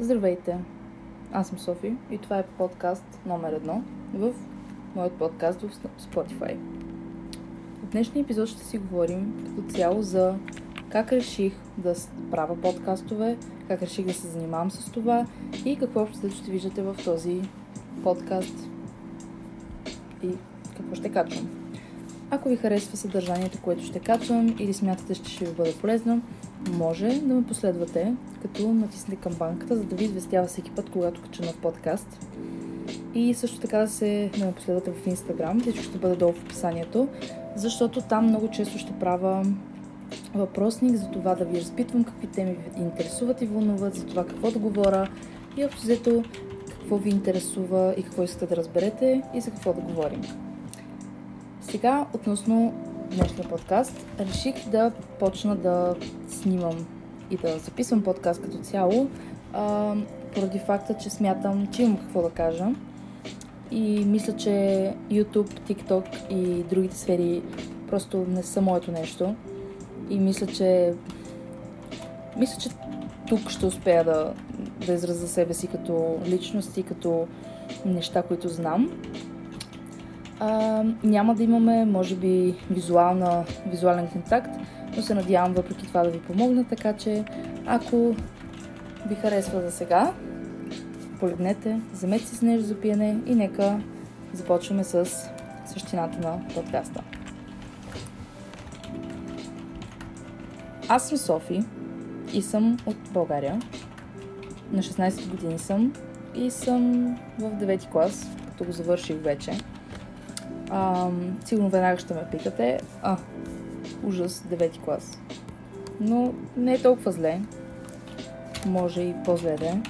Здравейте! Аз съм Софи и това е подкаст номер едно в моят подкаст в Spotify. В днешния епизод ще си говорим като цяло за как реших да правя подкастове, как реших да се занимавам с това и какво общо ще виждате в този подкаст и какво ще качвам. Ако ви харесва съдържанието, което ще качвам или смятате, че ще ви бъде полезно, може да ме последвате, като натиснете камбанката, за да ви известява всеки път, когато кача нов подкаст. И също така да се да ме последвате в Instagram, всичко ще бъде долу в описанието, защото там много често ще правя въпросник за това да ви разпитвам какви теми ви интересуват и вълнуват, за това какво да говоря и общо взето какво ви интересува и какво искате да разберете и за какво да говорим. Сега, относно днешния подкаст, реших да почна да снимам и да записвам подкаст като цяло, а, поради факта, че смятам, че имам какво да кажа. И мисля, че YouTube, TikTok и другите сфери просто не са моето нещо. И мисля, че мисля, че тук ще успея да, да изразя себе си като личност и като неща, които знам. А, няма да имаме, може би, визуална, визуален контакт, но се надявам въпреки това да ви помогна, така че ако ви харесва за сега, полегнете, вземете си с нещо за пиене и нека започваме с същината на подкаста. Аз съм Софи и съм от България. На 16 години съм и съм в 9 клас, като го завърших вече. А, сигурно веднага ще ме питате. А, ужас, 9 клас. Но не е толкова зле. Може и по-зле да е.